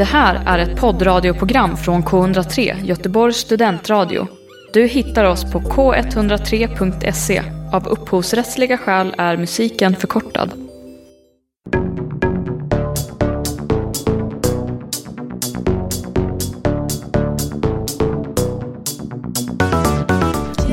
Det här är ett poddradioprogram från K103, Göteborgs studentradio. Du hittar oss på k103.se. Av upphovsrättsliga skäl är musiken förkortad.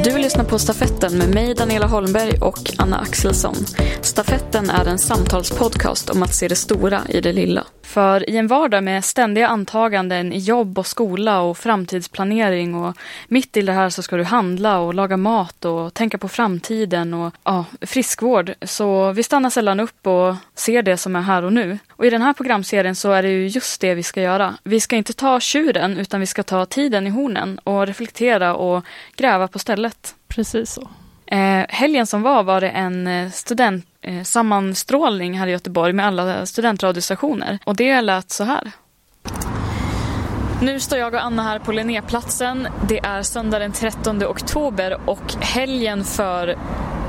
Du lyssnar på Stafetten med mig Daniela Holmberg och Anna Axelsson. Stafetten är en samtalspodcast om att se det stora i det lilla. För i en vardag med ständiga antaganden i jobb och skola och framtidsplanering och mitt i det här så ska du handla och laga mat och tänka på framtiden och ja, friskvård. Så vi stannar sällan upp och ser det som är här och nu. Och i den här programserien så är det ju just det vi ska göra. Vi ska inte ta tjuren utan vi ska ta tiden i hornen och reflektera och gräva på stället. Precis så. Eh, helgen som var var det en eh, student sammanstrålning här i Göteborg med alla studentradiostationer. Och det lät så här. Nu står jag och Anna här på Linnéplatsen. Det är söndag den 13 oktober och helgen för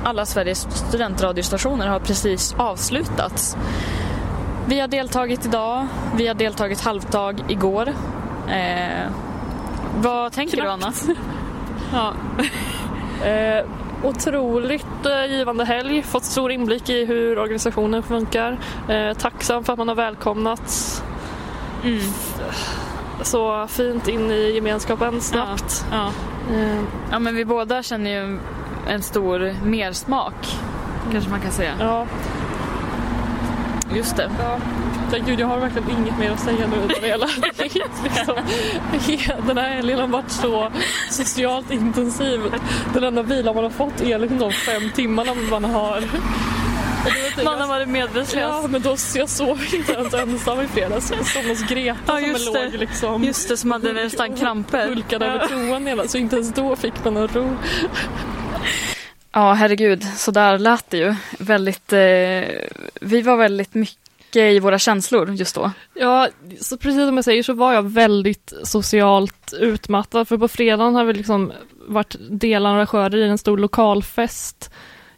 alla Sveriges studentradiostationer har precis avslutats. Vi har deltagit idag, vi har deltagit halvdag igår. Eh, vad tänker Knappt. du Anna? Ja. eh, otroligt eh, givande helg. Fått stor inblick i hur organisationen funkar. Eh, tacksam för att man har välkomnats Mm. så fint in i gemenskapen snabbt. Ja, ja. Eh, ja, men vi båda känner ju en stor mersmak. Kanske man kan säga. ja. Just det. Ja. Ja, Gud, jag har verkligen inget mer att säga nu. Det är liksom, den här helgen har varit så socialt intensiv. Den enda vilan man har fått är liksom de fem timmarna man har. Man har varit medvetslös. Ja, men då, jag sov inte ens ensam i fredags. Jag sov hos Greta Ja, som låg det. liksom Just det, som hade nästan kramper. hulkade över toan hela, så inte ens då fick man någon ro. Ja, herregud. Så där lät det ju. Väldigt, eh, vi var väldigt mycket i våra känslor just då. Ja, så precis som jag säger så var jag väldigt socialt utmattad för på fredagen har vi liksom varit delarrangörer i en stor lokalfest.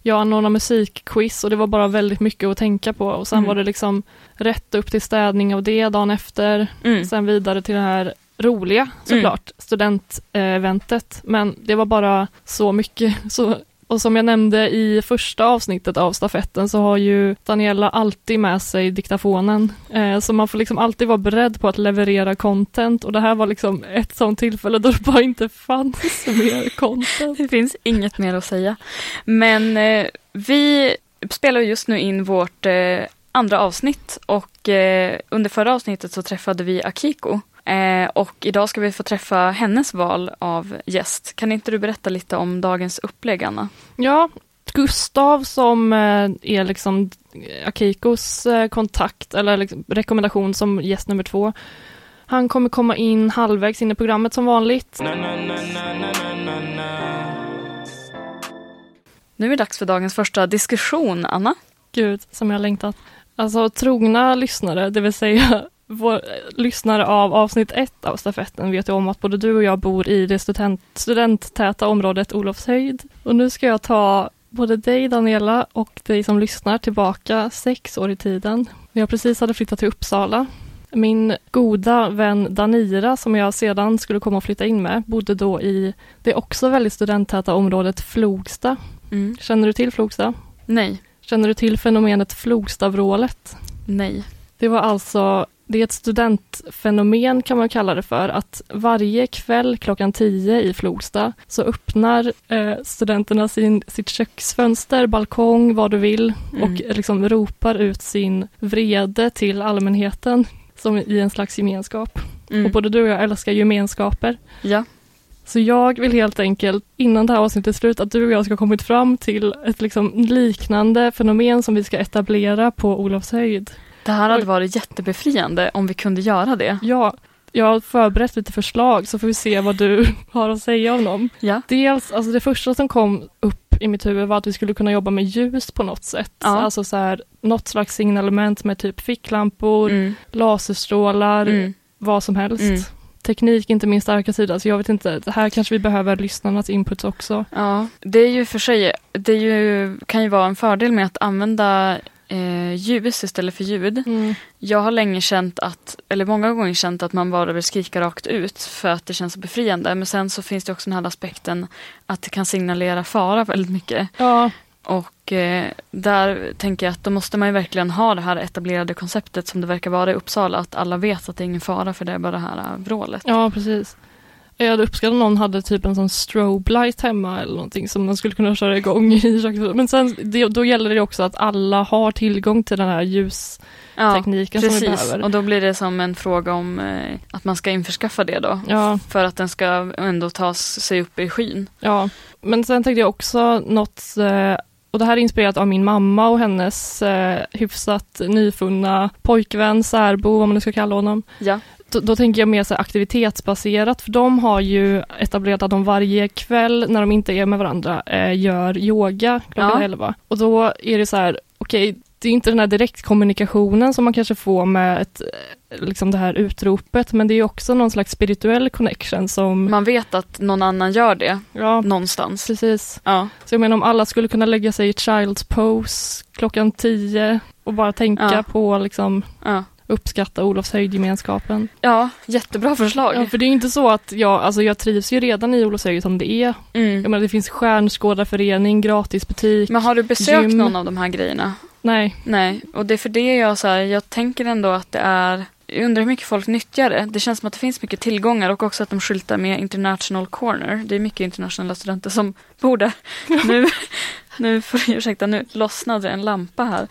Jag anordnade musikquiz och det var bara väldigt mycket att tänka på och sen Mm. var det liksom rätt upp till städning av det dagen efter. Mm. Sen vidare till det här roliga såklart, studenteventet. Men det var bara så mycket. Så, och som jag nämnde i första avsnittet av stafetten så har ju Daniela alltid med sig diktafonen. Eh, så man får liksom alltid vara beredd på att leverera content och det här var liksom ett sånt tillfälle då det bara inte fanns mer content. Det finns inget mer att säga. Men eh, vi spelar just nu in vårt eh, andra avsnitt och eh, under förra avsnittet så träffade vi Akiko. Eh, och idag ska vi få träffa hennes val av gäst. Kan inte du berätta lite om dagens upplägg, Anna? Ja, Gustav som eh, är liksom Akikos eh, kontakt eller liksom rekommendation som gäst nummer två. Han kommer komma in halvvägs in i programmet som vanligt. Nu är det dags för dagens första diskussion, Anna. Gud, som jag har längtat. Alltså trogna lyssnare, det vill säga vår, lyssnare av avsnitt ett av stafetten vet ju om att både du och jag bor i det student, studenttäta området Olofshöjd. Och nu ska jag ta både dig Daniela och dig som lyssnar tillbaka sex år i tiden. Jag precis hade flyttat till Uppsala. Min goda vän Danira som jag sedan skulle komma och flytta in med bodde då i det också väldigt studenttäta området Flogsta. Mm. Känner du till Flogsta? Nej, Känner du till fenomenet Flogstavrålet? nej. Det var alltså, det är ett studentfenomen kan man kalla det för, att varje kväll klockan 10 i Flogsta så öppnar eh, studenterna sin, sitt köksfönster, balkong, vad du vill Mm. och liksom ropar ut sin vrede till allmänheten som i en slags gemenskap. Mm. Och både du och jag älskar gemenskaper. Ja. Så jag vill helt enkelt, innan det här avsnittet är slut, att du och jag ska ha kommit fram till ett liksom liknande fenomen som vi ska etablera på Olofshöjd. Det här hade varit jättebefriande om vi kunde göra det. Ja, jag har förberett lite förslag så får vi se vad du har att säga om dem. Ja. Dels, alltså det första som kom upp i mitt huvud var att vi skulle kunna jobba med ljus på något sätt. Ja. Alltså så här, något slags signalement med typ ficklampor, Mm. laserstrålar, Mm. vad som helst. Mm. Teknik inte min starka sida, så jag vet inte, det här kanske vi behöver lyssnarnas inputs också. Ja, det är ju för sig, det är ju, kan ju vara en fördel med att använda eh, ljus istället för ljud. Mm. Jag har länge känt att, eller många gånger känt att man bara vill skrika rakt ut för att det känns så befriande. Men sen så finns det också den här aspekten att det kan signalera fara väldigt mycket. Ja, Och eh, där tänker jag att då måste man ju verkligen ha det här etablerade konceptet som det verkar vara i Uppsala. Att alla vet att det är ingen fara för det är bara det här eh, vrålet. ja precis. Jag hade uppskattat om någon hade typ en sån strobe light hemma eller någonting som man skulle kunna köra igång i köket. Men sen, det, då gäller det också att alla har tillgång till den här ljustekniken Ja, som vi behöver. Och då blir det som en fråga om eh, att man ska införskaffa det då. Ja, För att den ska ändå ta sig upp i skyn. ja. Men sen tänkte jag också något, eh, och det här är inspirerat av min mamma och hennes eh, hyfsat nyfunna pojkvän, särbo, vad man nu ska kalla honom. Ja. Då, då tänker jag mer så aktivitetsbaserat, för de har ju etablerat att de varje kväll när de inte är med varandra eh, gör yoga klockan Ja. 11. Och då är det så här, okej, det är inte den här direktkommunikationen som man kanske får med ett, eh, liksom det här utropet, men det är också någon slags spirituell connection som, Man vet att någon annan gör det ja, någonstans. precis. Ja, Så jag menar om alla skulle kunna lägga sig i child's pose klockan 10 och bara tänka Ja. på liksom ja. uppskatta Olofs höjdgemenskapen. ja jättebra förslag. Ja, för det är inte så att jag, alltså jag trivs ju redan i Olofshöjd som det är. Mm. Jag menar det finns stjärnskådarförening, gratisbutik. Men har du besökt Gym. någon av de här grejerna? Nej, Nej, och det är för det jag så här, jag tänker ändå att det är jag undrar hur mycket folk nyttjar det. Det känns som att det finns mycket tillgångar och också att de skyltar med International Corner. Det är mycket internationella studenter som bor där. nu, nu får ursäkta, nu lossnade en lampa här.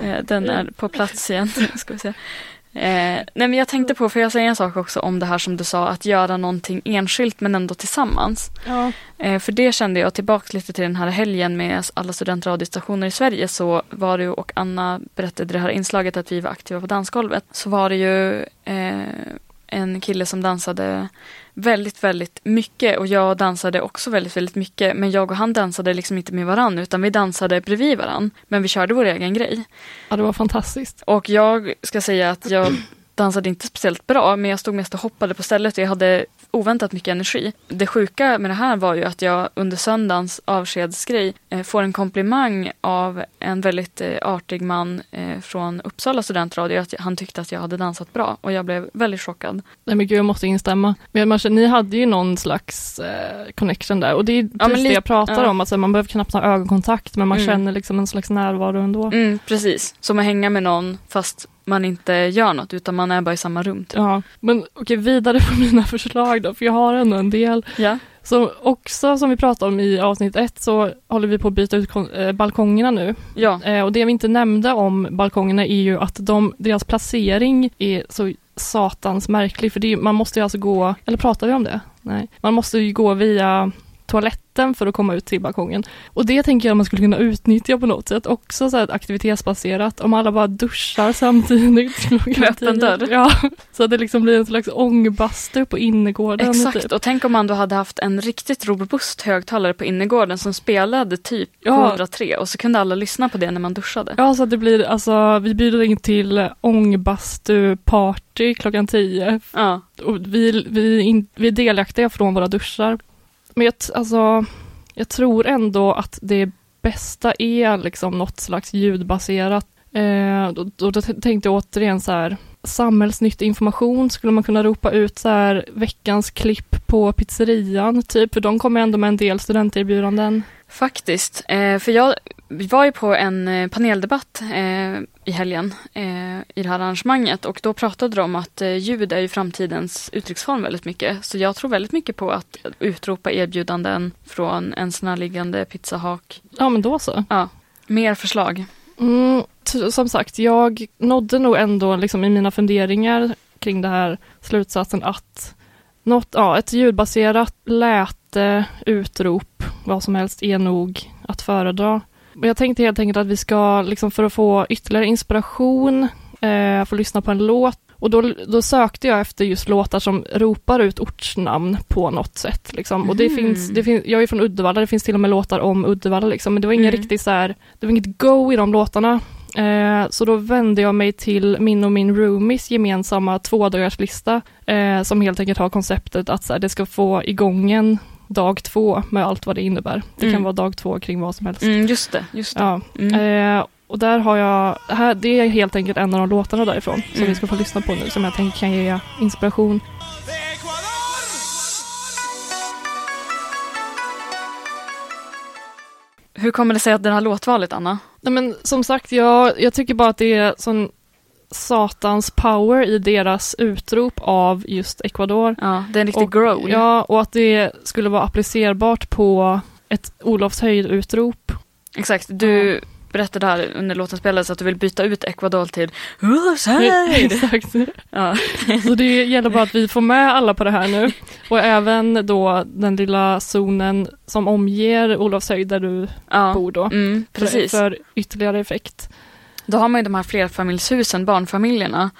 Eh, Den är på plats igen. Ska vi se. Eh, nej men jag tänkte på, för jag säger en sak också om det här som du sa, att göra någonting enskilt men ändå tillsammans. ja, Eh, för det kände jag tillbaka lite till den här helgen med alla studentradiostationer i Sverige så var det ju, och Anna berättade det här inslaget att vi var aktiva på dansgolvet, så var det ju eh, en kille som dansade väldigt, väldigt mycket och jag dansade också väldigt, väldigt mycket. Men jag och han dansade liksom inte med varann utan vi dansade bredvid varann. Men vi körde vår egen grej. ja, det var fantastiskt. Och jag ska säga att jag dansade inte speciellt bra men jag stod mest och hoppade på stället och jag hade oväntat mycket energi. Det sjuka med det här var ju att jag under söndagens avskedsgrej eh, får en komplimang av en väldigt eh, artig man eh, från Uppsala studentradio att han tyckte att jag hade dansat bra och jag blev väldigt chockad. Nej men gud, jag måste instämma. Men ni hade ju någon slags eh, connection där och det är precis det jag pratar ja. om. Alltså, man behöver knappt ha ögonkontakt men man Mm. känner liksom en slags närvaro ändå. Mm, precis, som att hänga med någon fast man inte gör något utan man är bara i samma rum. Typ. Ja, men okej, vidare på mina förslag då, för jag har ändå en del. Ja. Så också som vi pratade om i avsnitt ett så håller vi på att byta ut eh, balkongerna nu. Ja. Eh, och det vi inte nämnde om balkongerna är ju att de, deras placering är så satans märklig. För det, man måste ju alltså gå, eller pratar vi om det? Nej. Man måste ju gå via toaletten för att komma ut till balkongen. Och det tänker jag man skulle kunna utnyttja på något sätt. Också så här aktivitetsbaserat. Om alla bara duschar samtidigt. öppen dörr. Ja, så att det liksom blir en slags ångbastu på innergården. Exakt, Typ. och tänk om man då hade haft en riktigt robust högtalare på innergården som spelade typ Ja. 103 och så kunde alla lyssna på det när man duschade. Ja, så att det blir alltså, vi bjuder in till ångbastu-party klockan tio. Ja, Och vi, vi, in, vi är delaktiga från våra duschar. Men jag, alltså, jag tror ändå att det bästa är liksom något slags ljudbaserat. Eh, då, då, då tänkte jag återigen så här, samhällsnyttig information skulle man kunna ropa ut så här, veckans klipp på pizzerian, typ, för de kommer ändå med en del studenterbjudanden faktiskt. Eh, för jag var ju på en eh, paneldebatt eh, i helgen i det här arrangemanget och då pratade de om att ljud är ju framtidens uttrycksform väldigt mycket. Så jag tror väldigt mycket på att utropa erbjudanden från en närliggande pizzahak. Ja, men då så. Mer förslag. Mm, som sagt, jag nådde nog ändå liksom i mina funderingar kring det här slutsatsen att något, ja, ett ljudbaserat läte, utrop, vad som helst är nog att föredra. Jag tänkte helt enkelt att vi ska, liksom för att få ytterligare inspiration, eh, få lyssna på en låt. Och då, då sökte jag efter just låtar som ropar ut ortsnamn på något sätt. Liksom. Och det Mm. finns, det finns, jag är från Uddevalla, det finns till och med låtar om Uddevalla. Liksom. Men det var ingen Mm. riktigt så här, det var inget go i de låtarna. Eh, så då vände jag mig till min och min roomies gemensamma tvådagarslista eh, som helt enkelt har konceptet att så här, det ska få igång en dag två med allt vad det innebär. Det kan Mm. vara dag två kring vad som helst. Mm, just det, just det. Ja. Mm. Eh, Och där har jag, här, det är helt enkelt en av de låtarna därifrån som Mm. vi ska få lyssna på nu som jag tänker kan ge inspiration. Hur kommer det sig att det här låtvalet, Anna? Nej, men som sagt, jag, jag tycker bara att det är sån satans power i deras utrop av just Ecuador. Ja, det är en riktig Och- growl. Ja, och att det skulle vara applicerbart på ett Olofshöjd-utrop. Exakt, du berättade här under låten spelades att du vill byta ut Ecuador till. Exakt. ja. Så det gäller bara att vi får med alla på det här nu. Och även då den lilla zonen som omger Olofshöjd där du ja. bor då. Mm, precis. För, för ytterligare effekt. Då har man ju de här flerfamiljshusen, barnfamiljerna.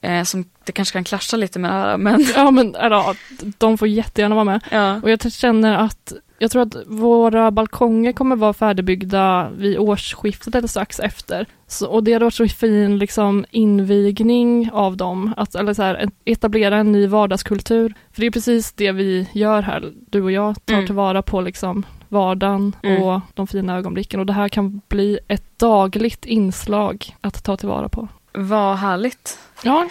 Eh, som det kanske kan klascha lite med det här, men Ja men ja, de får jättegärna vara med. ja. Och jag känner att jag tror att våra balkonger kommer vara färdigbyggda vid årsskiftet eller strax efter. Så, och det har varit så fin liksom, invigning av dem, att eller så här, etablera en ny vardagskultur. För det är precis det vi gör här, du och jag tar Mm. tillvara på liksom, vardagen Mm. och de fina ögonblicken. Och det här kan bli ett dagligt inslag att ta tillvara på. Vad härligt. Ja,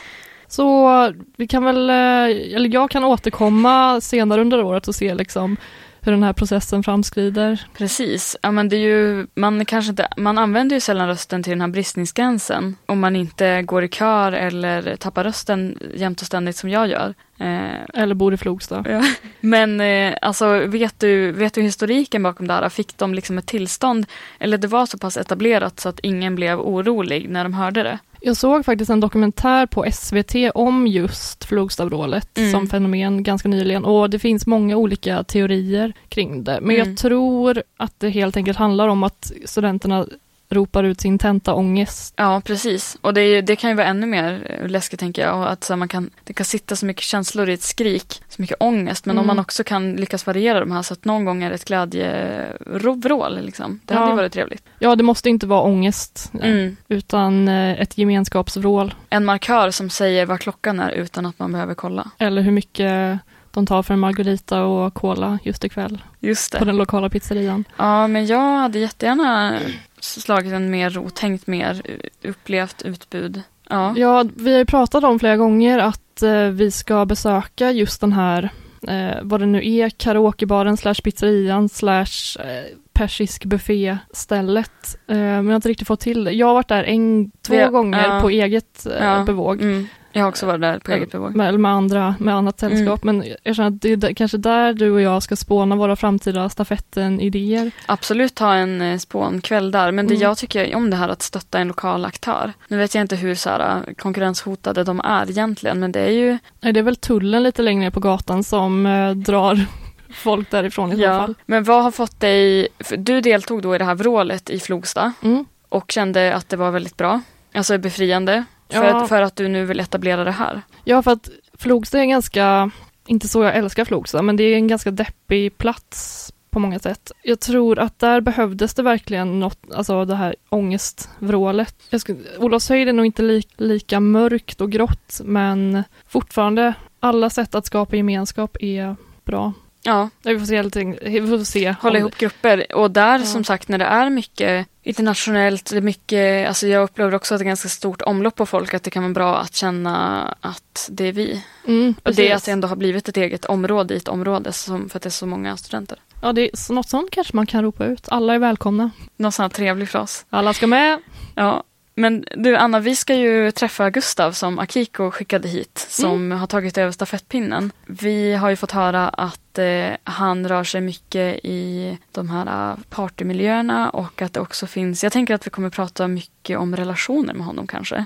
så vi kan väl, eh, eller jag kan återkomma senare under året och se liksom hur den här processen framskrider. Precis. Ja, men det är ju, man, kanske inte, man använder ju sällan rösten till den här bristningsgränsen. Om man inte går i kör eller tappar rösten jämt och ständigt som jag gör. Eh, Eller bor i Flogsta. Ja. Men eh, alltså, vet du, vet du historiken bakom det här? Fick de liksom ett tillstånd? Eller det var så pass etablerat så att ingen blev orolig när de hörde det? Jag såg faktiskt en dokumentär på SVT om just Flogstavrålet Mm. som fenomen ganska nyligen och det finns många olika teorier kring det. Men Mm. jag tror att det helt enkelt handlar om att studenterna ropar ut sin tentaångest. Ja, precis. Och det, är, det kan ju vara ännu mer läskigt tänker jag. Och att så här, man kan, det kan sitta så mycket känslor i ett skrik, så mycket ångest. Men om Mm. man också kan lyckas variera de här så att någon gång är det ett glädjevrål. Liksom. Det hade Ja. ju varit trevligt. Ja, det måste inte vara ångest Mm. utan eh, ett gemenskapsvrål. En markör som säger vad klockan är utan att man behöver kolla. Eller hur mycket de tar för en margarita och cola just ikväll Just på det. den lokala pizzerian. Ja, men jag hade jättegärna slagit en mer ro, tänkt mer, upplevt utbud. Ja. Ja, vi har ju pratat om flera gånger att eh, vi ska besöka just den här, eh, vad det nu är, karaokebaren slash pizzerian slash eh, persisk buffé stället. Eh, men jag har inte riktigt fått till det. Jag har varit där en, två Vi- gånger ja. på eget eh, Ja. bevåg. Mm. Jag har också varit där på eget bevåg. Med, med andra, med annat sällskap. Men jag känner att det är där- kanske där du och jag ska spåna våra framtida stafetten-idéer. Absolut ta en eh, spånkväll där. Men det Mm. jag tycker om det här att stötta en lokal aktör. Nu vet jag inte hur så här, eh, konkurrenshotade de är egentligen. Men det är ju Nej, det är väl tullen lite längre ner på gatan som eh, drar folk därifrån i så Ja, fall. men vad har fått dig... Du deltog då i det här vrålet i Flogsta Mm. och kände att det var väldigt bra. Alltså befriande. För, Ja. att, för att du nu vill etablera det här. Ja, för att Flogsta är ganska, inte så jag älskar Flogsta, men det är en ganska deppig plats på många sätt. Jag tror att där behövdes det verkligen något, alltså det här ångestvrålet. Jag skulle, Olofshöjd är nog inte li, lika mörkt och grått, men fortfarande, alla sätt att skapa gemenskap är bra. Ja, Vi får se, allting, vi får se. hålla ihop grupper. Och där Ja. som sagt när det är mycket internationellt, det är mycket, alltså jag upplever också att det är ganska stort omlopp på folk, att det kan vara bra att känna att det är vi. Mm, Och det är att det ändå har blivit ett eget område i ett område som, för att det är så många studenter. Ja, det är något sånt kanske man kan ropa ut. Alla är välkomna. Någon sån här trevlig fras. Alla ska med. Ja, men du Anna, vi ska ju träffa Gustav som Akiko skickade hit, som har tagit över stafettpinnen. Vi har ju fått höra att eh, han rör sig mycket i de här eh, partymiljöerna och att det också finns, jag tänker att vi kommer prata mycket om relationer med honom kanske.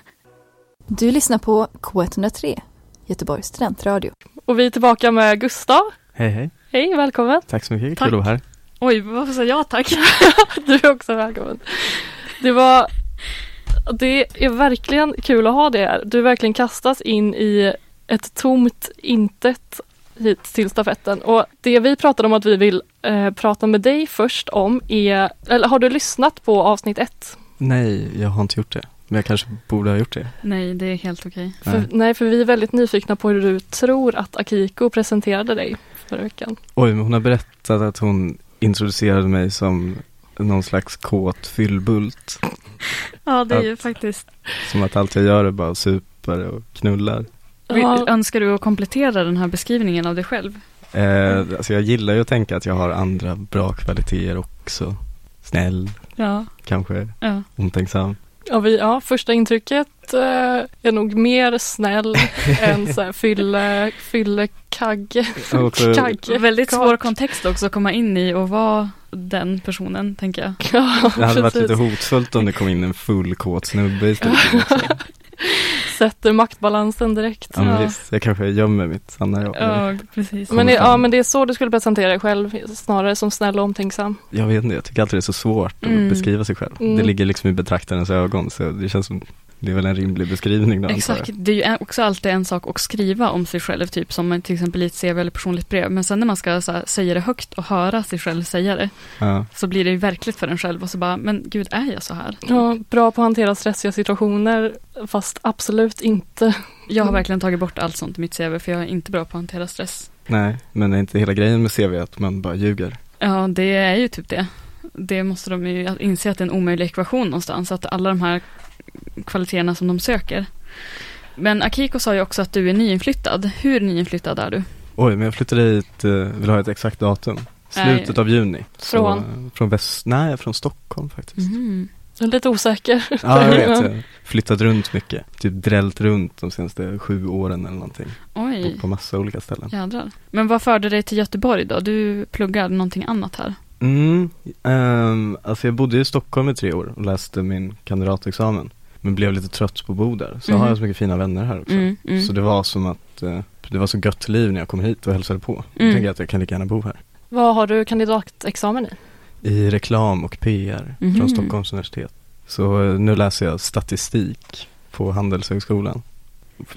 Du lyssnar på K103, Göteborgs studentradio. Och vi är tillbaka med Gustav. Hej hej, Hej, välkommen. tack så mycket, Tack. kul att vara här. Oj, varför sa jag tack? du är också välkommen. Det var, det är verkligen kul att ha det här. Du verkligen kastas in i ett tomt intet hit till stafetten. Och det vi pratade om att vi vill eh, prata med dig först om är, eller har du lyssnat på avsnitt ett? Nej, jag har inte gjort det, men jag kanske borde ha gjort det. Nej, det är helt okej. För, Nej. nej, för vi är väldigt nyfikna på hur du tror att Akiko presenterade dig förra veckan. Oj, men hon har berättat att hon introducerade mig som någon slags kåt fyllbult. Ja, det är ju Att- faktiskt. Som att allt jag gör är bara super och knullar. Ja. önskar du att komplettera den här beskrivningen av dig själv? Eh, alltså jag gillar ju att tänka att jag har andra bra kvaliteter också. Snäll, Ja. kanske ja. omtänksam. Ja, vi, ja, första intrycket eh, är nog mer snäll än så här fylle, fylle kagge. Väldigt svår kontext också att komma in i och vara den personen, tänker jag. Ja, Det hade varit precis. lite hotfullt om det kom in en full kåt snubbe. Sätter maktbalansen direkt. Ja men Ja. visst, jag kanske gömmer mitt sanna jag. Ja, precis. Men det, ja, men det är så du skulle presentera dig själv, snarare som snäll och omtänksam. Jag vet inte, jag tycker alltid det är så svårt att Mm. beskriva sig själv. Mm. Det ligger liksom i betraktarens ögon så det känns som, det är väl en rimlig beskrivning då Exakt, det är ju också alltid en sak att skriva om sig själv, typ som till exempel i ett CV eller personligt brev. Men sen när man ska så här, säga det högt och höra sig själv säga det, Ja. så blir det ju verkligt för en själv och så bara, men gud, är jag så här? Ja, bra på att hantera stressiga situationer, fast absolut inte. Jag har verkligen tagit bort allt sånt i mitt CV, för jag är inte bra på att hantera stress. Nej, men är inte hela grejen med CV att man bara ljuger? Ja, det är ju typ det. Det måste de ju inse att det är en omöjlig ekvation någonstans, att alla de här kvaliteterna som de söker. Men Akiko sa ju också att du är nyinflyttad. Hur nyinflyttad är du? Oj, men jag flyttade hit, eh, vill ha ett exakt datum. Slutet Nej. av juni. Så, Från? eh, Från väst, nej från Stockholm faktiskt. Mhm. Jag är lite osäker. Ja, jag vet. Jag flyttat runt mycket. Typ drällt runt de senaste sju åren eller någonting. Oj, Bott på massa olika ställen. jädrar. Men vad förde dig till Göteborg då? Du pluggade någonting annat här. Mm, ehm, alltså jag bodde i Stockholm i tre år och läste min kandidatexamen. Men blev lite trött på att bo där. Så Mhm. har jag så mycket fina vänner här också. Mm, mm. Så det var som att, eh, det var så gött liv när jag kom hit och hälsade på. Mm. tänker jag att jag kan lika gärna bo här. Vad har du kandidatexamen i? I reklam och PR Mhm. från Stockholms universitet. Så eh, nu läser jag statistik på Handelshögskolan.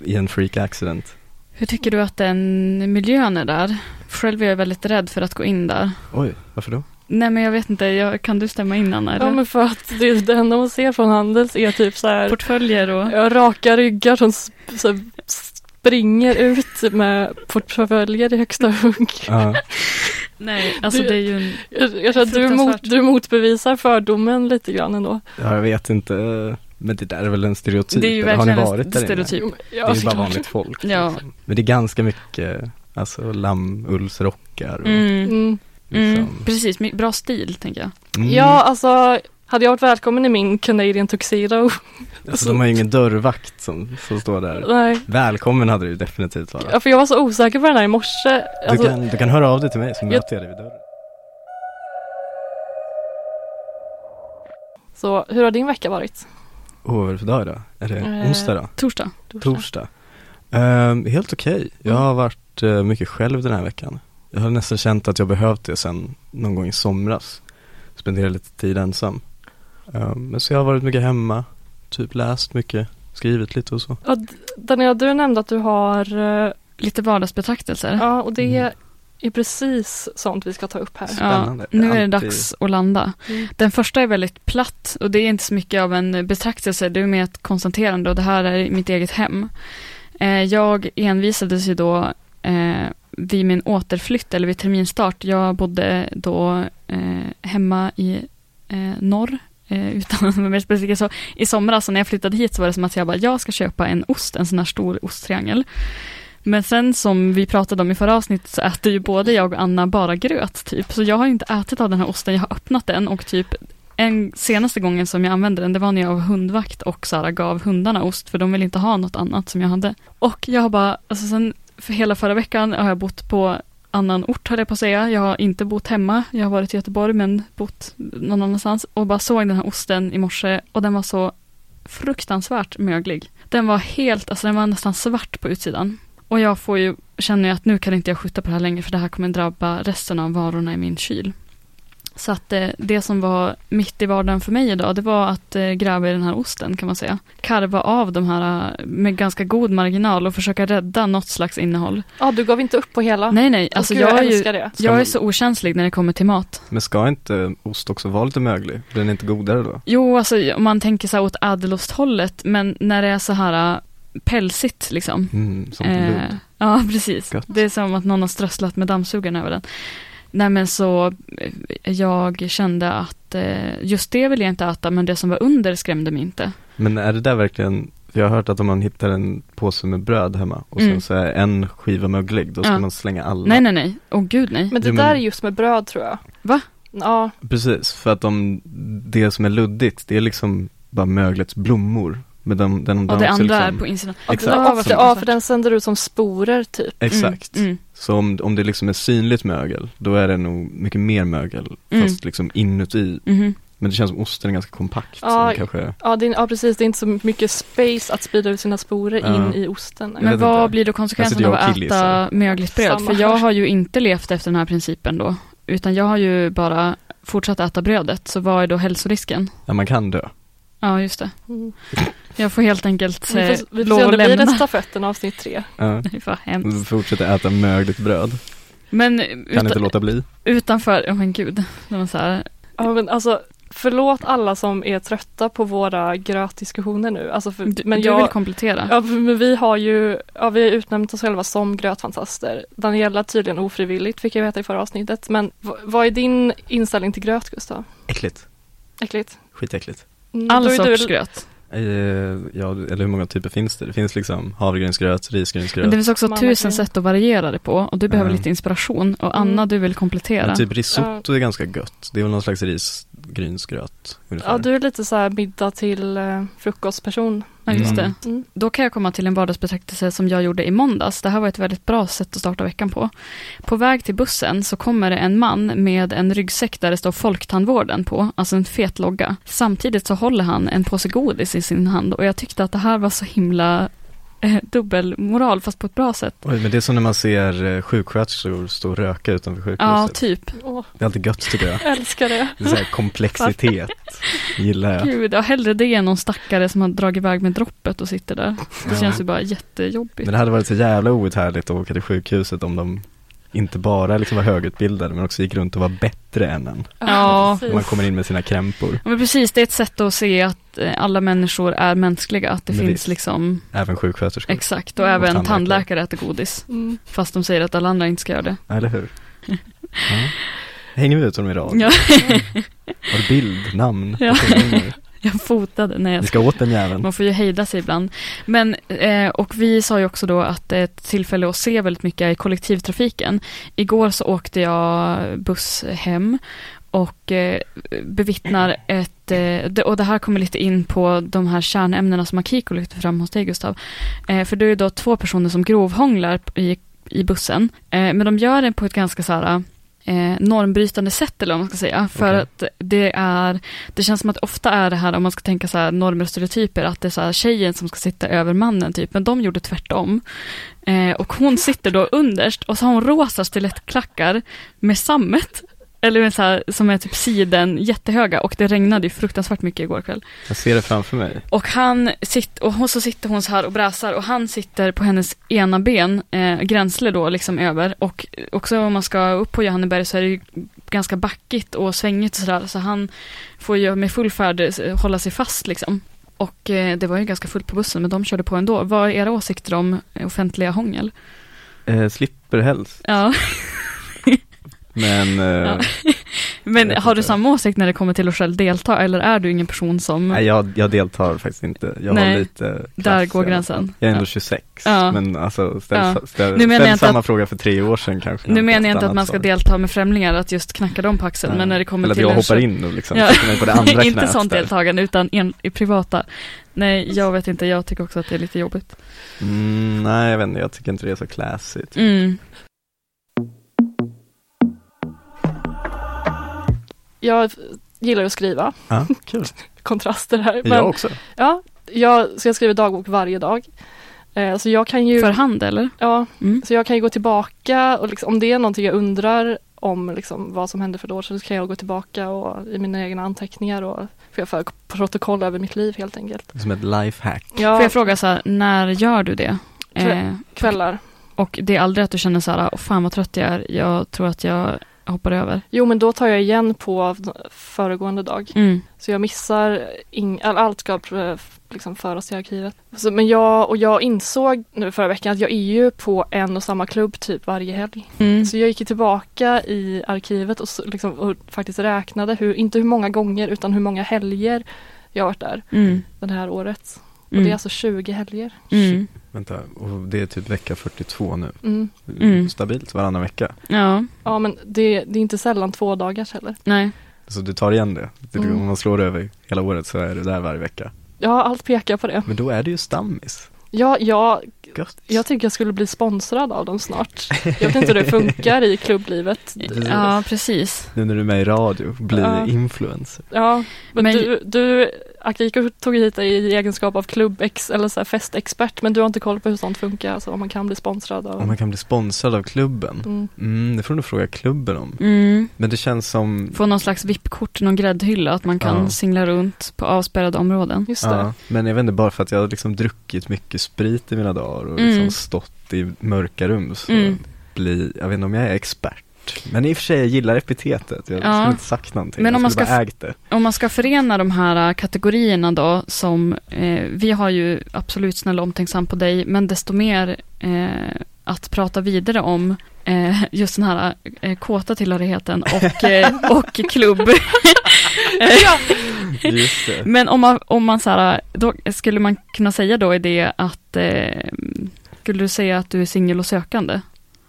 I en freak accident. Hur tycker du att den miljön är där? Själv är jag väldigt rädd för att gå in där. Oj, varför då? Nej men jag vet inte, jag, kan du stämma in Anna? Eller? Ja, men för att det, det enda man ser från Handels är typ så här Portföljer och... ja, raka ryggar som så här springer ut med portföljer i högsta hugg. Ja, Nej, alltså Du- det är ju en... Jag, jag tror att du, mot, du motbevisar fördomen lite grann ändå. ja, jag vet inte. Men det där är väl en stereotyp? Det är ju eller har ni verkligen varit en där inne? stereotyp. Men- Det Ja, är ju bara vanligt folk. Ja. liksom. Men det är ganska mycket, alltså lammullsrockar och Mm, Mm. mm, liksom. precis, bra stil tänker jag. Mm. Ja, alltså hade jag varit välkommen i min Canadian tuxedo? Alltså de har ju ingen dörrvakt som, som står där. Nej. Välkommen hade det ju definitivt varit. Ja, för jag var så osäker på den här i morse. Du, Alltså, kan, du kan höra av dig till mig så Jag- möter jag dig vid dörren. Så hur har din vecka varit? Åh, vad är det för dag idag? Är det Eh, onsdag då? Torsdag. Torsdag? Ehm, helt okej. Jag Mm. har varit eh, mycket själv den här veckan. Jag har nästan känt att jag behövt det sen någon gång i somras. Spendera lite tid ensam. Ehm, men så jag har varit mycket hemma, typ läst mycket, skrivit lite och så. Ja, Daniela, du nämnde att du har, eh, Lite vardagsbetraktelser. ja och det Mm. är precis sånt vi ska ta upp här. Spännande. Ja, nu är det dags att landa. Mm. Den första är väldigt platt och det är inte så mycket av en betraktelse, det är mer ett konstaterande och det här är mitt eget hem. Eh, jag envisades ju då eh, vid min återflytt eller vid terminstart. Jag bodde då eh, hemma i eh, norr eh, utan att vara mer specifik. Så I somras så när jag flyttade hit så var det som att jag bara, jag ska köpa en ost, en sån här stor osttriangel. Men sen som vi pratade om i förra avsnittet så äter ju både jag och Anna bara gröt typ. Så jag har inte ätit av den här osten, jag har öppnat den och typ en senaste gången som jag använde den, det var när jag var hundvakt och så här, gav hundarna ost, för de vill inte ha något annat som jag hade. Och jag har bara, alltså sen för hela förra veckan har jag bott på annan ort höll jag på att säga. Jag har inte bott hemma, jag har varit i Göteborg men bott någon annanstans och bara såg den här osten i morse och den var så fruktansvärt möglig. Den var helt, alltså den var nästan svart på utsidan. Och jag får ju, känner ju att nu kan inte jag skjuta på det här längre för det här kommer drabba resten av varorna i min kyl. Så att eh, det som var mitt i vardagen för mig idag, det var att eh, gräva i den här osten kan man säga. Karva av de här eh, med ganska god marginal och försöka rädda något slags innehåll. Ja, du gav inte upp på hela? Nej, nej, alltså gud, jag är ju, älskar det. Jag är så okänslig när det kommer till mat. Men ska inte ost också vara lite möglig? Blir den inte godare då? Jo, alltså om man tänker så här åt ädelosthållet, men när det är så här pälsigt liksom. Mm, som Eh, ja, precis. Gott. Det är som att någon har strösslat med dammsugaren över den. Nej men så eh, jag kände att eh, just det vill jag inte äta men det som var under skrämde mig inte. Men är det där verkligen, för jag har hört att om man hittar en påse med bröd hemma och sen Mm. så är en skiva möglig, då ska Ja. man slänga alla. Nej nej nej, åh gud nej. Men det Jo, där men- är just med bröd tror jag. Va? Ja, Precis, för att om det som är luddigt, det är liksom bara möglets blommor. Men de, den, Och de det andra liksom, är på insidan. Exakt. Ja, ja, för den sänder ut som sporer typ. Exakt. Mm, mm. Så om, om det liksom är synligt mögel, då är det nog mycket mer mögel, Mm. fast liksom inuti. Mhm. Men det känns som osten är ganska kompakt. Ja, den kanske, Ja, det är, ja, precis. Det är inte så mycket space att sprida ut sina sporer Ja. in i osten. Jag Men vad inte. blir då konsekvensen sitter av att äta mögligt bröd? Samma För jag har ju inte levt efter den här principen då. Utan jag har ju bara fortsatt äta brödet. Så vad är då hälsorisken? ja man kan dö. Ja, just det. Mm. Jag får helt enkelt Vi eh, får, vi får lov se om att det blir lämna. en stafetten avsnitt tre. Ja. Det för hemskt. Fortsätta äta mögligt bröd, Men kan utan, inte låta bli. utanför, oh men gud. Var så här, Ja, men alltså, förlåt alla som är trötta på våra grötdiskussioner nu. Alltså för, du, men du jag, vill komplettera. Ja, men vi har ju ja, vi har utnämnt oss själva som grötfantaster. Daniela tydligen ofrivilligt fick jag veta i förra avsnittet. Men vad är din inställning till gröt, Gustav? Äckligt. Äckligt? Skitäckligt. Mm, All sorts gröt. Ja, eller hur många typer finns det? Det finns liksom havregrynsgröt, risgrynsgröt. Men det finns också Man tusen verkligen- sätt att variera det på. Och du behöver Ja. lite inspiration. Och Anna, Mm. du vill komplettera. Men typ risotto är ganska gött. Det är väl någon slags risgrynsgröt ungefär. Ja, du är lite så här middag till eh, frukostperson. Ja, just Mm. det. Mm. Då kan jag komma till en vardagsbetraktelse som jag gjorde i måndags. Det här var ett väldigt bra sätt att starta veckan på. På väg till bussen så kommer det en man med en ryggsäck där det står Folktandvården på, alltså en fet logga. Samtidigt så håller han en påse godis i sin hand och jag tyckte att det här var så himla dubbelmoral fast på ett bra sätt. Oj, men det är som när man ser eh, sjuksköterskor stå och röka utanför sjukhuset. Ja, typ. Det är alltid gött tycker jag. älskar det. Det är så här komplexitet, gillar jag. Gud, ja, hellre det än någon stackare som har dragit iväg med droppet och sitter där. Det Ja. känns ju bara jättejobbigt. Men det hade varit så jävla outhärdligt att åka till sjukhuset om de inte bara liksom var högutbildade men också gick runt och var bättre än en. Ja. Man kommer in med sina krämpor, Men precis, det är ett sätt att se att eh, alla människor är mänskliga. Att det Men finns visst. liksom, även sjuksköterskor. exakt, och Och även tandläkare. tandläkare äter godis. Mm. Fast de säger att alla andra inte ska göra det. Eller hur? Ja. Hänger vi ut dem i rad? Ja, Har du bild, namn? Ja. och telefonnummer? Jag fotade. Nej, jag ska åt den jäveln. Man får ju hejda sig ibland. Men, eh, och vi sa ju också då att det är ett tillfälle att se väldigt mycket i kollektivtrafiken. Igår så åkte jag buss hem och eh, bevittnar ett, eh, och det här kommer lite in på de här kärnämnena som Akiko lyfte fram hos dig Gustav. Eh, för det är ju då två personer som grovhånglar i, i bussen, eh, men de gör det på ett ganska så här eh, normbrytande sätt eller vad man ska säga. För Okej. att det är, det känns som att ofta är det här, om man ska tänka så här normer och stereotyper, att det är så här tjejen som ska sitta över mannen typ, men de gjorde tvärtom. Eh, och hon sitter då underst och så har hon rosa stilettklackar med sammet. Eller så här, som är typ siden, jättehöga och det regnade ju fruktansvärt mycket igår kväll. Jag ser det framför mig. Och han sitter, och hon, så sitter hon så här och bräsar och han sitter på hennes ena ben, eh, gränsle då liksom över. Och också om man ska upp på Johanneberg så är det ju ganska backigt och svängigt och sådär. Så han får ju med full färd eh, hålla sig fast liksom. Och eh, det var ju ganska fullt på bussen men de körde på ändå. Vad är era åsikter om offentliga hångel? Eh, slipper helst, Ja, men eh, Ja. men har du samma åsikt när det kommer till att själv delta eller är du ingen person som, nej, jag, jag deltar faktiskt inte. Jag Nej, har lite klass där går gränsen. Jag är ändå Ja. 26, Ja. men alltså ställ, Ja. ställ, Nu ställ jag inte samma att- fråga för tre år sedan kanske. nu jag menar jag inte att man ska svar. delta med främlingar, att just knacka dem på axeln, men när det kommer Eller till jag en hoppar in och liksom Ja. på det andra inte sånt deltagande utan en, i privata. Nej, jag vet inte, jag tycker också att det är lite jobbigt. Mm, nej, jag vet inte, jag tycker inte det är så classy. typ. Mm. Jag gillar att skriva, Ja, kul. kontraster här. Men, Jag också. Ja, jag, så jag skriver dagbok varje dag. Eh, så jag kan ju, För hand eller? ja, Mm. så jag kan ju gå tillbaka och liksom, om det är någonting jag undrar om liksom, vad som hände för ett år sedan så kan jag gå tillbaka och, i mina egna anteckningar och för jag för protokoll över mitt liv helt enkelt. Som ett lifehack. Ja, Får jag fråga så här, när gör du det? Eh, kvällar. och det är aldrig att du känner så här, fan vad trött jag är, jag tror att jag hoppar över? Jo, men då tar jag igen på föregående dag. Mm. Så jag missar, ing, all, allt ska eh, liksom föras till arkivet. Så, men jag, och jag insåg nu förra veckan att jag är ju på en och samma klubb typ varje helg. Mm. Så jag gick tillbaka i arkivet och, så, liksom, och faktiskt räknade, hur, inte hur många gånger utan hur många helger jag har varit där Mm. det här året. Och Mm. det är alltså 20 helger. Mm. Vänta, och det är typ vecka 42 nu. Mm. Mm. Stabilt varannan vecka. Ja, Ja men det, det är inte sällan två dagars heller. nej. Så du tar igen det. det Mm. Om man slår över hela året så är du där varje vecka. Ja, allt pekar på det. Men då är det ju stammis. Ja, jag, jag tycker jag skulle bli sponsrad av dem snart. Jag vet inte hur det funkar i klubblivet. Ja, precis. Nu när du är med i radio, bli Ja. influencer. Ja, men, Men- du, du Akiko tog hit dig i egenskap av klubbex eller så här festexpert men du har inte koll på hur sånt funkar, alltså om man kan bli sponsrad av Om man kan bli sponsrad av klubben. mm. Mm, det får du nog fråga klubben om. Mm. Men det känns som Få någon slags VIP-kort, någon gräddhylla, att man kan Ja. singla runt på avspärrade områden. Just det. Ja, men jag vet inte, bara för att jag har liksom druckit mycket sprit i mina dagar och Mm. liksom stått i mörka rum så Mm. blir, jag vet inte om jag är expert. Men i och för sig, jag gillar epitetet. Jag Ja. skulle inte sagt någonting. Men om man ska ägt det. Om man ska förena de här äh, kategorierna då, som eh, vi har ju absolut snäll och omtänksam på dig, men desto mer eh, att prata vidare om eh, just den här eh, kåta tillhörigheten och, eh, och klubb. Just det. Men om man, om man så här, då skulle man kunna säga då i det att, eh, skulle du säga att du är singel och sökande?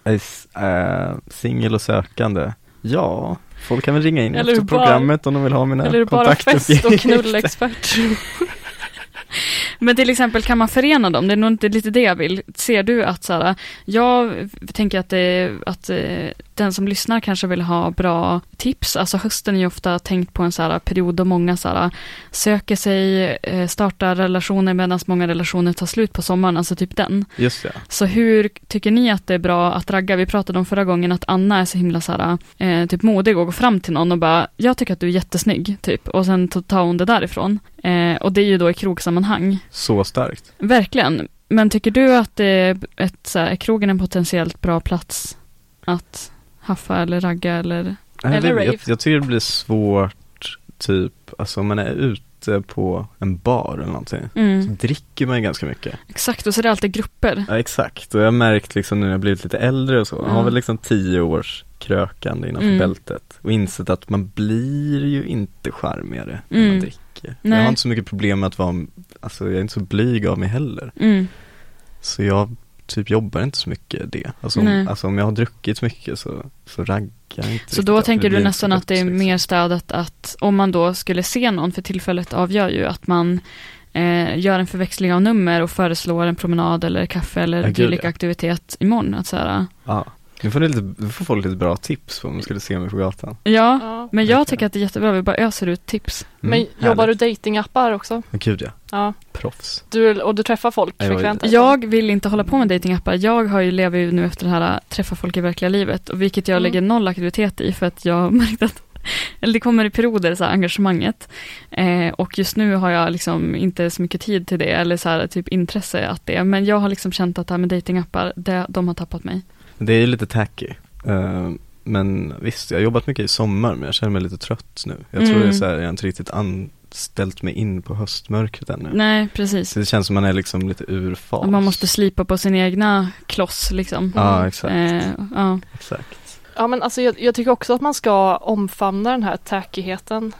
Äh, Singel och sökande. Ja, folk kan väl ringa in Eller efter bara- programmet om de vill ha mina Eller du bara fest och knullexpert? Men till exempel kan man förena dem? Det är nog inte lite det jag vill. Ser du att så här, jag tänker att, det, att eh, den som lyssnar kanske vill ha bra tips. Alltså hösten är ju ofta tänkt på en så här period då många så här, söker sig, eh, startar relationer medan många relationer tar slut på sommaren, alltså typ den. Just det. Så hur tycker ni att det är bra att ragga? Vi pratade om förra gången att Anna är så himla så här, eh, typ modig och går fram till någon och bara, jag tycker att du är jättesnygg, typ. Och sen tar hon det därifrån. Eh, och det är ju då i krogsammanhang. Så starkt. Verkligen. Men tycker du att det är, ett, så här, är krogen en potentiellt bra plats att haffa eller ragga eller? Nej, Eller rave. jag, jag tycker det blir svårt, typ, alltså om man är ute på en bar eller någonting. Så Mm. dricker man ju ganska mycket. Exakt, och så är det alltid grupper. Ja, exakt. Och jag har märkt liksom nu när jag blivit lite äldre och så, jag har Mm. väl liksom tio års krökande innanför Mm. bältet. Och insett att man blir ju inte charmigare när Mm. man dricker. Jag Nej. har inte så mycket problem med att vara, alltså jag är inte så blyg av mig heller. Mm. Så jag typ jobbar inte så mycket det. Alltså, om, alltså om jag har druckit mycket så, så raggar jag inte Så då tänker du nästan att det är liksom. mer stödet att om man då skulle se någon för tillfället avgör ju att man eh, gör en förväxling av nummer och föreslår en promenad eller kaffe eller Ja, dylik ja. aktivitet imorgon. Att så här, Ja. Nu får, ni lite, nu får folk lite bra tips på om de skulle se mig på gatan. ja, Ja. men jag tycker att det är jättebra, vi bara öser ut tips. Mm, Men jobbar du härligt. datingappar också? Men Gud ja, Ja. proffs. Du, och du träffar folk Ja, jag- frekvent? Jag vill inte hålla på med datingappar. Jag har ju, lever ju nu efter det här träffa folk i verkliga livet, och vilket jag Mm. lägger noll aktivitet i för att jag har märkt att eller det kommer i perioder, så här, engagemanget. Eh, och just nu har jag liksom inte så mycket tid till det, eller så här, typ intresse att det. Men jag har liksom känt att det här med datingappar, det, de har tappat mig. Det är ju lite tacky. Eh, men visst, jag har jobbat mycket i sommar men jag känner mig lite trött nu. Jag tror Mm. det är så här, jag har inte riktigt anställt mig in på höstmörkret ännu. Nej, precis. Så det känns som man är liksom lite ur fas. Man måste slipa på sin egna kloss liksom. Ja, exakt. Eh, ja. exakt. Ja men alltså jag, jag tycker också att man ska omfamna den här tackigheten.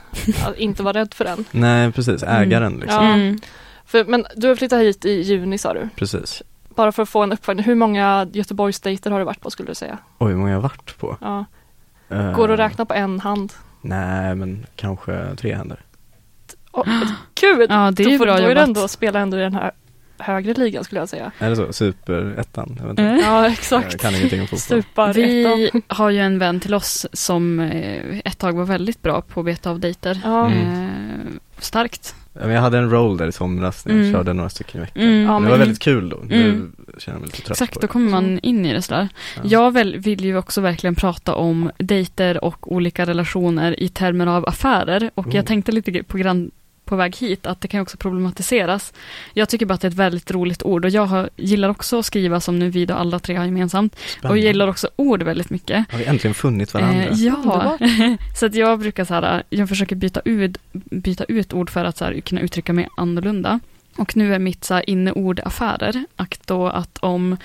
Att inte vara rädd för den. Nej, precis. Ägaren liksom. Ja. Mm. För, men du har flyttat hit i juni sa du. Precis. Bara för att få en uppföljning. Hur många Göteborgsdejter har du varit på skulle du säga? Oj, hur många jag har varit på? Ja. Eh, Går det att räkna på en hand? Nej, men kanske tre händer. Oh, Gud! Ja, det är då ju får, bra då är det ändå, spelar ändå i den här högre ligan skulle jag säga. Är det så? Superettan? Jag. Mm. Ja Jag exakt. kan ingenting om fotboll. Vi har ju en vän till oss som eh, ett tag var väldigt bra på att beta av dejter. Mm. Eh, starkt. Jag hade en roll där i somras när jag Mm. körde några stycken i veckan. Mm. Ja, det men- var väldigt kul då. Nu Mm. känner jag mig lite trött Exakt, då det. kommer man in i det sådär. Ja. Jag väl, vill ju också verkligen prata om dejter och olika relationer i termer av affärer. Och Mm. jag tänkte lite på grann på väg hit, att det kan också problematiseras. Jag tycker bara att det är ett väldigt roligt ord och jag har, gillar också att skriva som nu vi och alla tre har gemensamt. Spännande. Och gillar också ord väldigt mycket. Har vi äntligen funnit varandra? Eh, ja, så att jag brukar så här, jag försöker byta ut, byta ut ord för att så här, kunna uttrycka mig annorlunda. Och nu är mitt så här, inneord affärer. Akt då att om,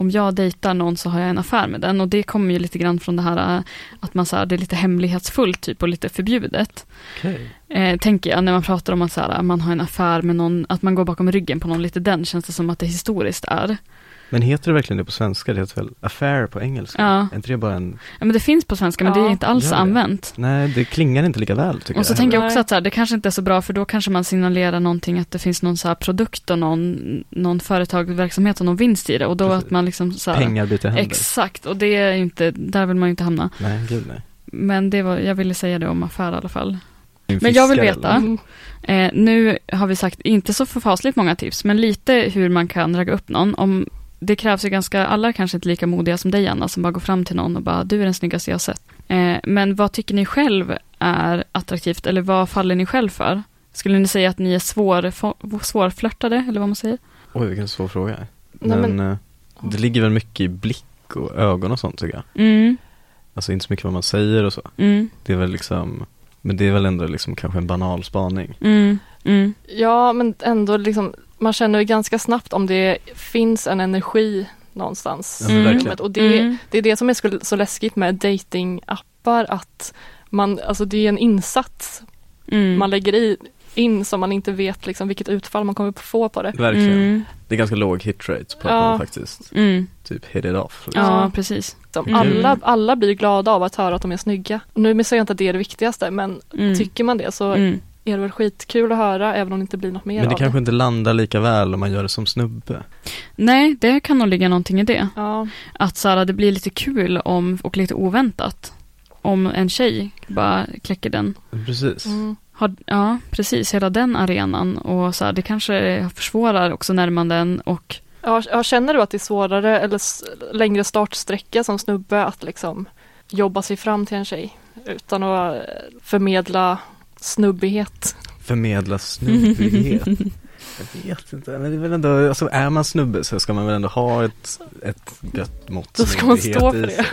om jag dejtar någon så har jag en affär med den. Och det kommer ju lite grann från det här eh, att man så här, det är lite hemlighetsfullt typ och lite förbjudet. Okej. Eh, tänker jag när man pratar om att så här, man har en affär med någon, att man går bakom ryggen på någon, lite den känns det som att det historiskt är. Men heter det verkligen det på svenska? Det heter väl affair på engelska? Ja. Är inte det bara en, Ja, men det finns på svenska men det är inte alls använt. nej det klingar inte lika väl tycker Och så jag. tänker jag också att så här, det kanske inte är så bra för då kanske man signalerar någonting att det finns någon så här produkt och någon, någon företagsverksamhet och någon vinst i det och då Precis. att man liksom så här, Pengar byter händer. Exakt, och det är inte, där vill man ju inte hamna. nej, gud nej. Men det var, jag ville säga det om affär i alla fall. En Men jag vill veta. Eh, nu har vi sagt, inte så förfasligt många tips, men lite hur man kan ragga upp någon. Om, det krävs ju ganska, alla är kanske inte lika modiga som dig Anna, som bara går fram till någon och bara, du är den snyggaste jag har sett. Eh, men vad tycker ni själv är attraktivt, eller vad faller ni själv för? Skulle ni säga att ni är svår, svårflörtade, eller vad man säger? Oj, vilken svår fråga. Nej, Men, men- eh, det ligger väl mycket i blick och ögon och sånt tycker jag. Mm, Alltså inte så mycket vad man säger och så. mm, Det är väl liksom, men det är väl ändå liksom kanske en banal spaning. mm, mm, Ja, men ändå liksom, man känner ju ganska snabbt om det finns en energi någonstans i rummet. Och det, mm. det är det som är så, så läskigt med datingappar att man, alltså det är en insats Mm. man lägger i, in som man inte vet liksom vilket utfall man kommer få på det. Verkligen. Mm, Det är ganska låg hit rate på att Ja. man faktiskt mm. typ hit it off. Liksom. Ja, precis. Mm. alla, alla blir glada av att höra att de är snygga. Nu säger jag inte att det är det viktigaste men Mm. tycker man det så Är det väl skitkul att höra även om det inte blir något mer Men det av kanske inte landar lika väl om man gör det som snubbe. Nej, det kan nog ligga någonting i det. Ja, Att så här, det blir lite kul om, och lite oväntat. Om en tjej bara kläcker den. Precis. mm. Har, ja, precis. Hela den arenan. Och så här, det kanske försvårar också närmanden och Ja, känner du att det är svårare eller längre startsträcka som snubbe att liksom jobba sig fram till en tjej utan att eh, förmedla snubbighet? Förmedla snubbighet. Jag vet inte, men det är väl ändå, alltså är man snubbe så ska man väl ändå ha ett, ett gött mått Då ska man stå för det.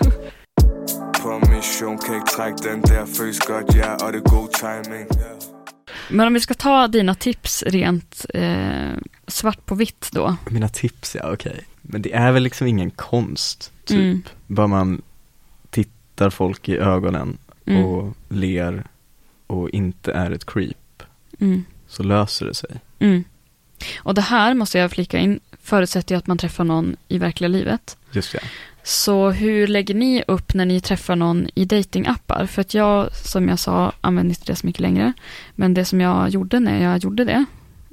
Men om vi ska ta dina tips rent eh, svart på vitt då. Mina tips, ja okej. Men det är väl liksom ingen konst, typ. Mm. Bara man tittar folk i ögonen Mm. och ler och inte är ett creep, Mm. så löser det sig. Mm. Och det här måste jag flika in, förutsätter ju att man träffar någon i verkliga livet. Just det. Så hur lägger ni upp när ni träffar någon i datingappar? För att jag, som jag sa, använder inte det så mycket längre. Men det som jag gjorde när jag gjorde det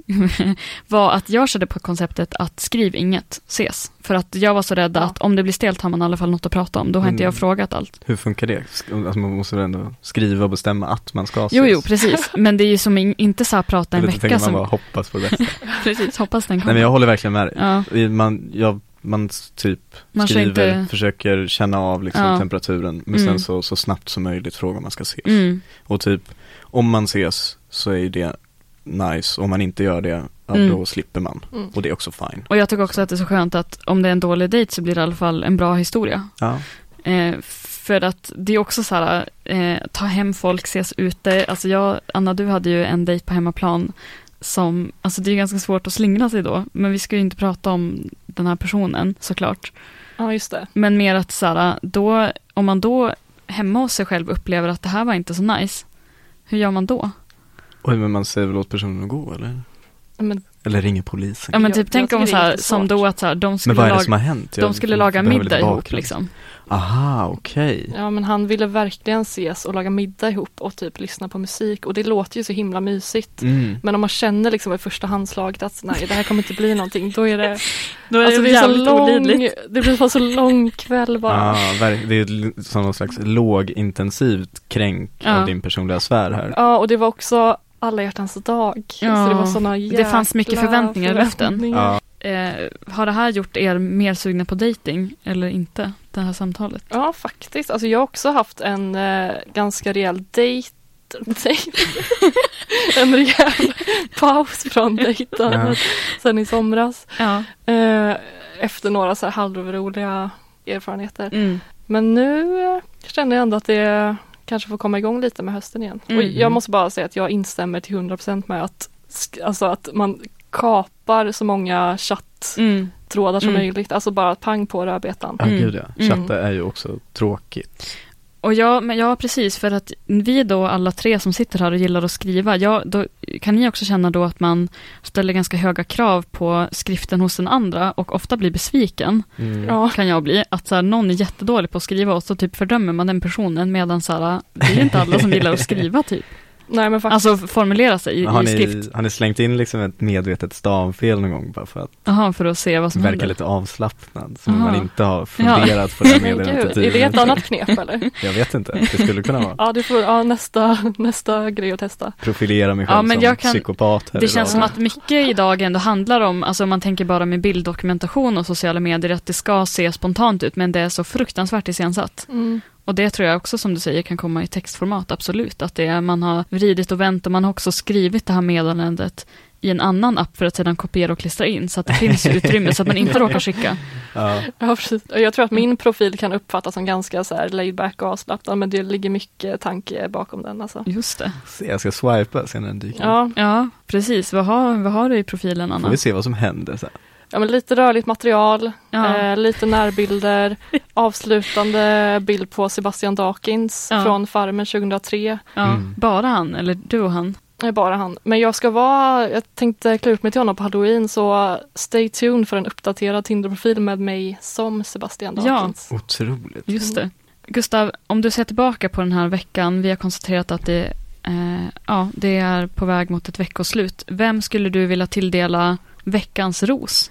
var att jag körde på konceptet att skriv inget, ses. För att jag var så rädd Ja. att om det blir stelt har man i alla fall något att prata om. Då har inte Mm. jag frågat allt. Hur funkar det? Alltså man måste väl ändå skriva och bestämma att man ska Jo, ses? jo, precis. Men det är ju som in, inte så här prata en vecka man som... bara hoppas på det bästa. Precis, hoppas den Nej kommer. men jag håller verkligen med dig. Ja, Man, jag, man typ Man skriver, inte- försöker känna av liksom Ja. temperaturen men Mm. sen så, så snabbt som möjligt frågar om man ska ses. mm, Och typ om man ses så är ju det nice, om man inte gör det, ja, Mm. då slipper man. Mm. Och det är också fine. och jag tycker också att det är så skönt att om det är en dålig dejt så blir det i alla fall en bra historia. Ja, Eh, för att det är också så här, eh, ta hem folk, ses ute. Alltså jag, Anna, du hade ju en dejt på hemmaplan som, alltså det är ganska svårt att slingra sig då, men vi ska ju inte prata om den här personen såklart. Ja, just det. Men mer att så här, då, om man då hemma hos sig själv upplever att det här var inte så nice, hur gör man då? Oj men man säger väl åt personen att gå eller? Men, Eller ringer polisen? Ja men Jag- typ jag tänk tycker om det så är här, som då att så här, de skulle det laga, som har hänt? de skulle laga middag ihop liksom. Aha, okej. ja, men han ville verkligen ses och laga middag ihop och typ lyssna på musik och det låter ju så himla mysigt. Mm. Men om man känner liksom i första handslaget att nej, det här kommer inte bli någonting, då är det, Då är alltså det det är så lång, olidligt. det blir bara så lång kväll bara. Ah, verk- det är som någon slags lågintensivt kränk Ja. av din personliga sfär här. Ja, och det var också alla hjärtans dag. Ja, så det var såna det fanns mycket förväntningar i luften. förväntningar. Ja. Eh, har det här gjort er mer sugna på dating eller inte? Det här samtalet? Ja, faktiskt. Alltså jag har också haft en eh, ganska rejäl dejt en rejäl paus från dejtandet sen i somras. Ja. Eh, efter några så här halvroliga erfarenheter. Mm. Men nu känner jag ändå att det kanske får komma igång lite med hösten igen. Mm. Och jag måste bara säga att jag instämmer till 100% med att, alltså att man kapar så många chatttrådar Mm. som Mm. möjligt. Alltså bara pang på rödbetan. Ja, gud ja. Mm. Chatta är ju också tråkigt. Och ja, men ja, precis, för att vi då alla tre som sitter här och gillar att skriva, ja, då kan ni också känna då att man ställer ganska höga krav på skriften hos den andra och ofta blir besviken, Mm. Ja. kan jag bli, att så här, någon är jättedålig på att skriva och så typ fördömer man den personen medan så här, det är inte alla som gillar att skriva typ. Nej men faktiskt. Alltså formulera sig i, har, i ni, skrift. har ni slängt in liksom ett medvetet stavfel någon gång bara för att Jaha, för att se vad som verka händer. lite avslappnad? Som Aha. man inte har funderat på det meddelandet gud, är det ett annat knep eller? Jag vet inte, det skulle kunna vara. Ja, det får, ja nästa, nästa grej att testa. Profilera mig själv Ja, men som jag kan- psykopat här Det idag. känns som att mycket idag ändå handlar om, alltså om man tänker bara med bilddokumentation och sociala medier, att det ska se spontant ut, men det är så fruktansvärt iscensatt. Mm. Och det tror jag också som du säger kan komma i textformat, absolut. Att det är, man har vridit och vänt och man har också skrivit det här meddelandet i en annan app för att sedan kopiera och klistra in, så att det finns utrymme så att man inte råkar skicka. Ja, Ja, precis. Och Jag tror att min profil kan uppfattas som ganska så här laid back och avslappnad, men det ligger mycket tanke bakom den alltså. Just det. se, jag ska swipa sen den dyker upp. Ja, Ja, precis. Vad har, vad har du i profilen, Får Anna? vi se vad som händer sen. ja men lite rörligt material, Ja. eh, lite närbilder, avslutande bild på Sebastian Dakins Ja. från Farmen 2003. Ja, Mm. Bara han, eller du och han? Bara han. Men jag ska vara, jag tänkte klä ut mig till honom på halloween så stay tuned för en uppdaterad Tinder-profil med mig som Sebastian Ja. Dakins. Otroligt. Just det. Gustav, om du ser tillbaka på den här veckan, vi har konstaterat att det, eh, ja, det är på väg mot ett veckoslut. Vem skulle du vilja tilldela veckans ros?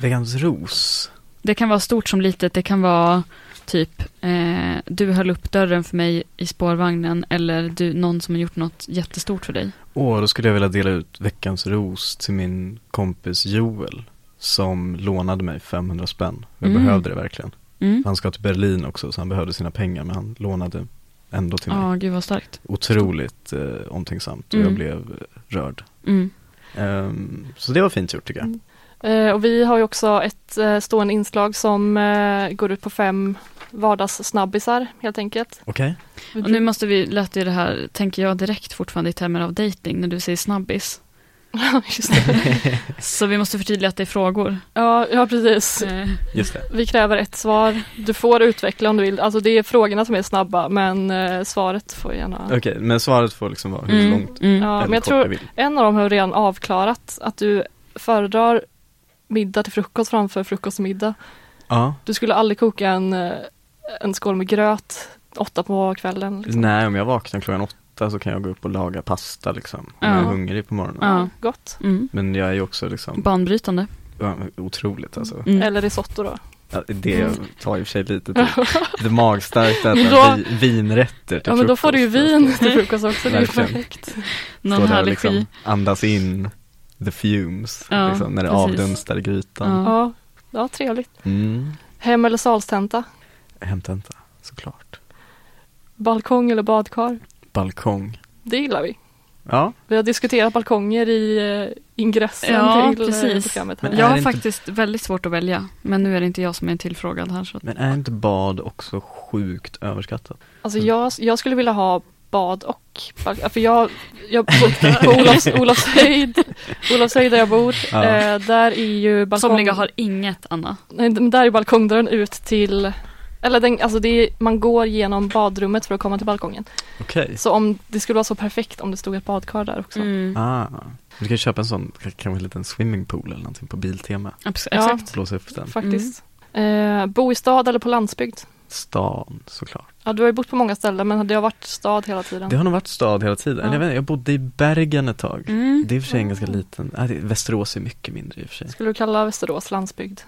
Veckans ros. Det kan vara stort som litet, det kan vara typ eh, du höll upp dörren för mig i spårvagnen eller du, någon som har gjort något jättestort för dig. Åh, då skulle jag vilja dela ut veckans ros till min kompis Joel. Som lånade mig 500 spänn. Jag Mm. behövde det verkligen. Mm. Han ska till Berlin också så han behövde sina pengar men han lånade ändå till mig. Ja, gud vad starkt. Otroligt eh, omtänksamt och Mm. jag blev rörd. Mm. Ehm, så det var fint gjort tycker jag. Eh, och vi har ju också ett eh, stående inslag som eh, går ut på fem vardagssnabbisar helt enkelt. Okej. Och nu måste vi, lät ju det här, tänker jag direkt fortfarande i termer av dating när du säger snabbis. Just det. Så vi måste förtydliga att det är frågor. Ja, ja, precis. Just det. Vi kräver ett svar. Du får utveckla om du vill. Alltså det är frågorna som är snabba men svaret får gärna. Okej, men svaret får liksom vara hur mm, långt mm. Ja, men jag tror en av dem har redan avklarat. Att du föredrar middag till frukost framför frukost och middag. Ja. Du skulle aldrig koka en, eh, en skål med gröt åtta på kvällen. Liksom. Nej, om jag vaknar klockan åtta så kan jag gå upp och laga pasta liksom. Om Ja. jag är hungrig på morgonen. Ja. Gott. Mm. Men jag är ju också liksom Banbrytande. otroligt alltså. Mm. Eller risotto då. Ja, det tar i och för sig lite tid. Lite magstarkt att äta då- vinrätter till Ja men då får du ju vin till frukost också. Det är ju perfekt. Någon Stå där och härlig liksom andas in the fumes, Ja, liksom, när det precis. avdunstar i grytan. Ja. Ja, trevligt. Mm. Hem eller salstenta? Hemtenta, såklart. Balkong eller badkar? Balkong. Det gillar vi. Ja, Vi har diskuterat balkonger i eh, ingressen Ja, till eh, precis. programmet. Här. Men Jag är har inte- faktiskt väldigt svårt att välja. Men nu är det inte jag som är tillfrågad här. Så. men är inte bad också sjukt överskattat? Alltså jag, jag skulle vilja ha bad och balkong. För jag, jag bor på Olofs, Olofshöjd, Olofshöjd där jag bor. Ja. Eh, där är ju balkong... Somliga har inget, Anna. Nej, där är balkongdörren ut till eller den, alltså det är, man går genom badrummet för att komma till balkongen. Okej. Så om det skulle vara så perfekt om det stod ett badkar där också. Mm. Ah. Du kan köpa en sån, kanske en liten swimmingpool eller någonting på Biltema. Abs- Ja. Exakt. Blåsa upp den. Faktiskt. Eh, bo i stad eller på landsbygd? Stan såklart. Ja, du har ju bott på många ställen men det har varit stad hela tiden. Det har nog varit stad hela tiden. Ja. Eller Jag, vet, jag bodde i Bergen ett tag. Mm. Det är i och för sig en ganska liten, det, Västerås är mycket mindre i och för sig. Skulle du kalla Västerås landsbygd?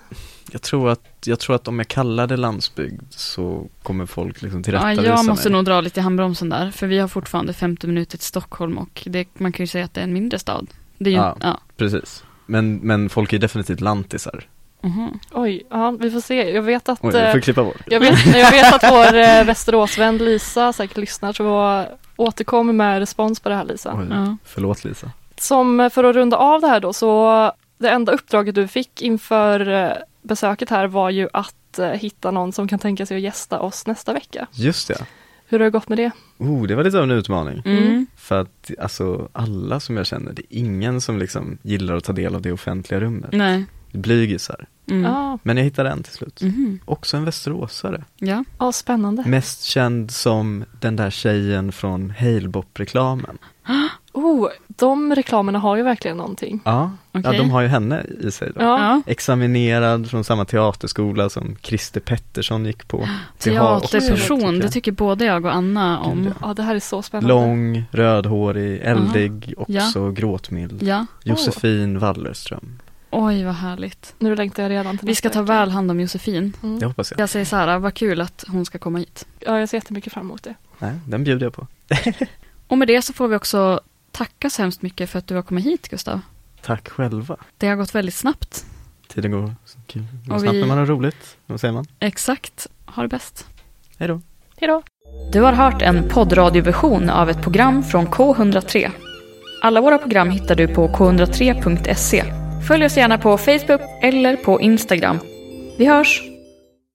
Jag tror att, jag tror att om jag kallar det landsbygd så kommer folk liksom Ja, tillrättavisa jag måste mig. nog dra lite i handbromsen där. För vi har fortfarande 50 minuter till Stockholm och det, man kan ju säga att det är en mindre stad. Det är ju, Ja. ja. Precis. Men, men folk är definitivt lantisar. Mhm. Oj, ja, vi får se. Jag vet att, Oj, jag eh, får bort. jag vet, jag vet att vår eh, Västeråsvän Lisa säkert lyssnar, så återkom med respons på det här Lisa. Oj, Ja. Förlåt Lisa. Som eh, för att runda av det här då, så det enda uppdraget du fick inför eh, besöket här var ju att eh, hitta någon som kan tänka sig att gästa oss nästa vecka. Just det. Hur har det gått med det? Oh, det var lite av en utmaning. Mm. För att alltså alla som jag känner, det är ingen som liksom gillar att ta del av det offentliga rummet. Nej. Blygisar. Mm. Ja, Men jag hittade en till slut. Mhm. Också en västeråsare. Ja. ja, spännande. Mest känd som den där tjejen från Halebop-reklamen. Oh, de reklamerna har ju verkligen någonting. Ja, ja, Okej. de har ju henne i sig då. Ja. Ja. Examinerad från samma teaterskola som Christer Pettersson gick på. Teaterperson, det tycker både jag och Anna om. Gud, Ja, det här är så spännande. Lång, rödhårig, eldig, Ja. också gråtmild. Ja. Josefin Wallerström. Oj, vad härligt. Nu längtar jag redan till Vi ska ta vecka. väl hand om Josefin. Mm. Det hoppas jag. Jag säger så här, vad kul att hon ska komma hit. Ja, jag ser jättemycket fram emot det. Nej, den bjuder jag på. Och med det så får vi också tacka så hemskt mycket för att du har kommit hit, Gustav. Tack själva. Det har gått väldigt snabbt. Tiden går, kul. går Och snabbt vi- när man har roligt. Vad säger man? Exakt. Ha det bäst. Hej då. Hej då! Du har hört en poddradioversion av ett program från K103. Alla våra program hittar du på k103.se. Följ oss gärna på Facebook eller på Instagram. Vi hörs!